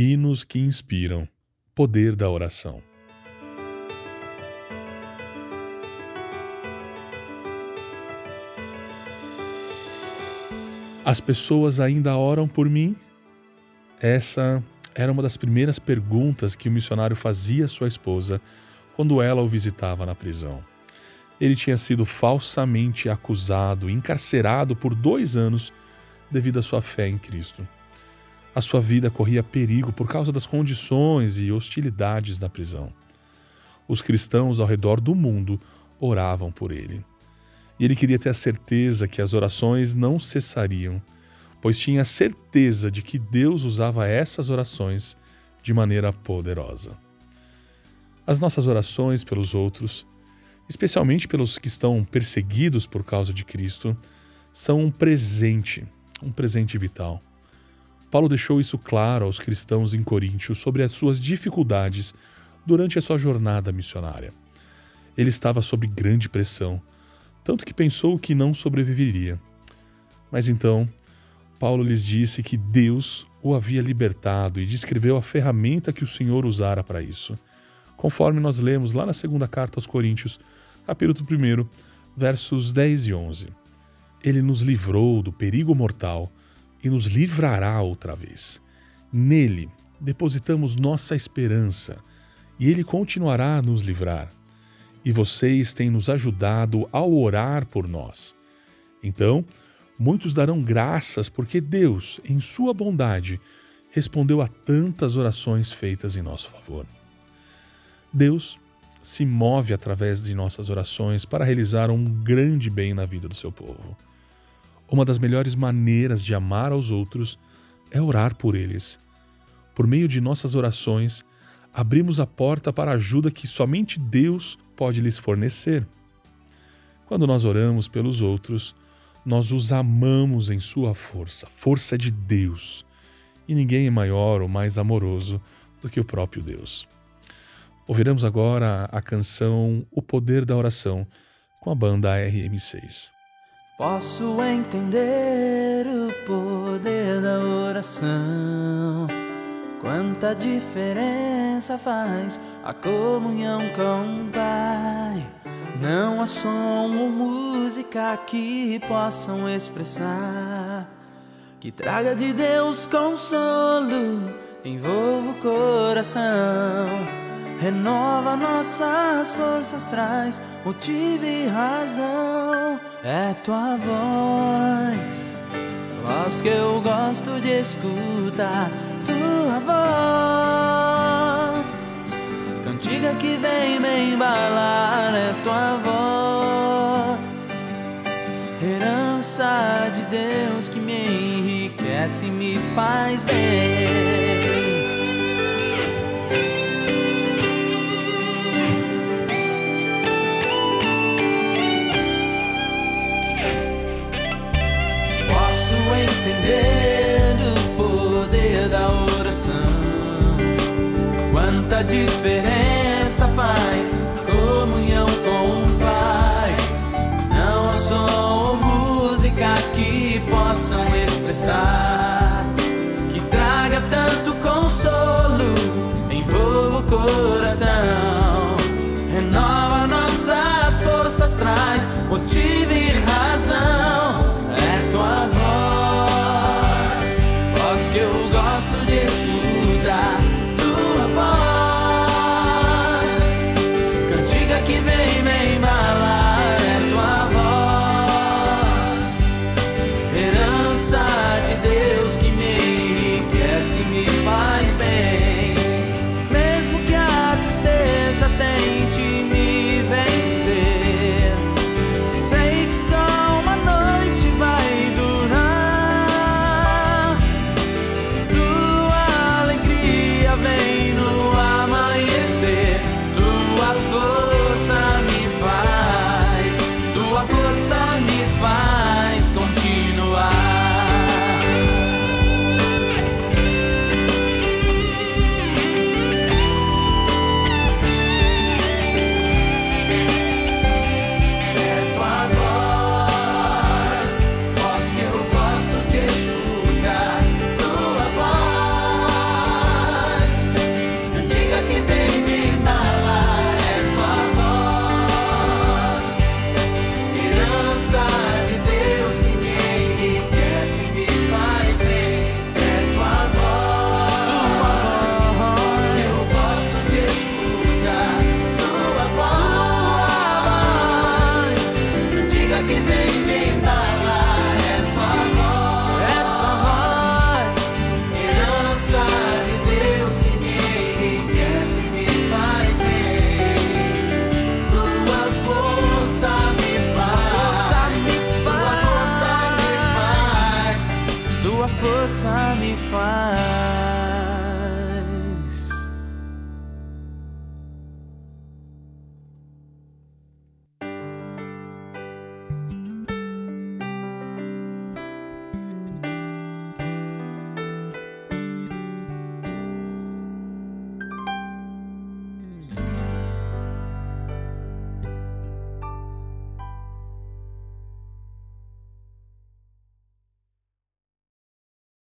Hinos que inspiram. Poder da oração. As pessoas ainda oram por mim? Essa era uma das primeiras perguntas que o missionário fazia à sua esposa quando ela o visitava na prisão. Ele tinha sido falsamente acusado encarcerado por dois anos devido à sua fé em Cristo. A sua vida corria perigo por causa das condições e hostilidades da prisão. Os cristãos ao redor do mundo oravam por ele. E ele queria ter a certeza que as orações não cessariam, pois tinha certeza de que Deus usava essas orações de maneira poderosa. As nossas orações pelos outros, especialmente pelos que estão perseguidos por causa de Cristo, são um presente, um presente vital. Paulo deixou isso claro aos cristãos em Coríntio sobre as suas dificuldades durante a sua jornada missionária. Ele estava sob grande pressão, tanto que pensou que não sobreviveria. Mas então, Paulo lhes disse que Deus o havia libertado e descreveu a ferramenta que o Senhor usara para isso, conforme nós lemos lá na segunda carta aos Coríntios, capítulo 1, versos 10 e 11. Ele nos livrou do perigo mortal e nos livrará outra vez. Nele depositamos nossa esperança e ele continuará a nos livrar. E vocês têm nos ajudado ao orar por nós. Então, muitos darão graças porque Deus, em sua bondade, respondeu a tantas orações feitas em nosso favor. Deus se move através de nossas orações para realizar um grande bem na vida do seu povo. Uma das melhores maneiras de amar aos outros é orar por eles. Por meio de nossas orações, abrimos a porta para a ajuda que somente Deus pode lhes fornecer. Quando nós oramos pelos outros, nós os amamos em sua força, força de Deus. E ninguém é maior ou mais amoroso do que o próprio Deus. Ouviremos agora a canção O Poder da Oração com a banda RM6. Posso entender o poder da oração. Quanta diferença faz a comunhão com o Pai. Não há som ou música que possam expressar. Que traga de Deus consolo, envolva o coração renova nossas forças, traz motivo e razão. É tua voz, voz que eu gosto de escutar, tua voz, cantiga que vem me embalar, é tua voz, herança de Deus que me enriquece e me faz bem. tanta diferença faz comunhão com o Pai. Não há som ou música que possam expressar. else I'll.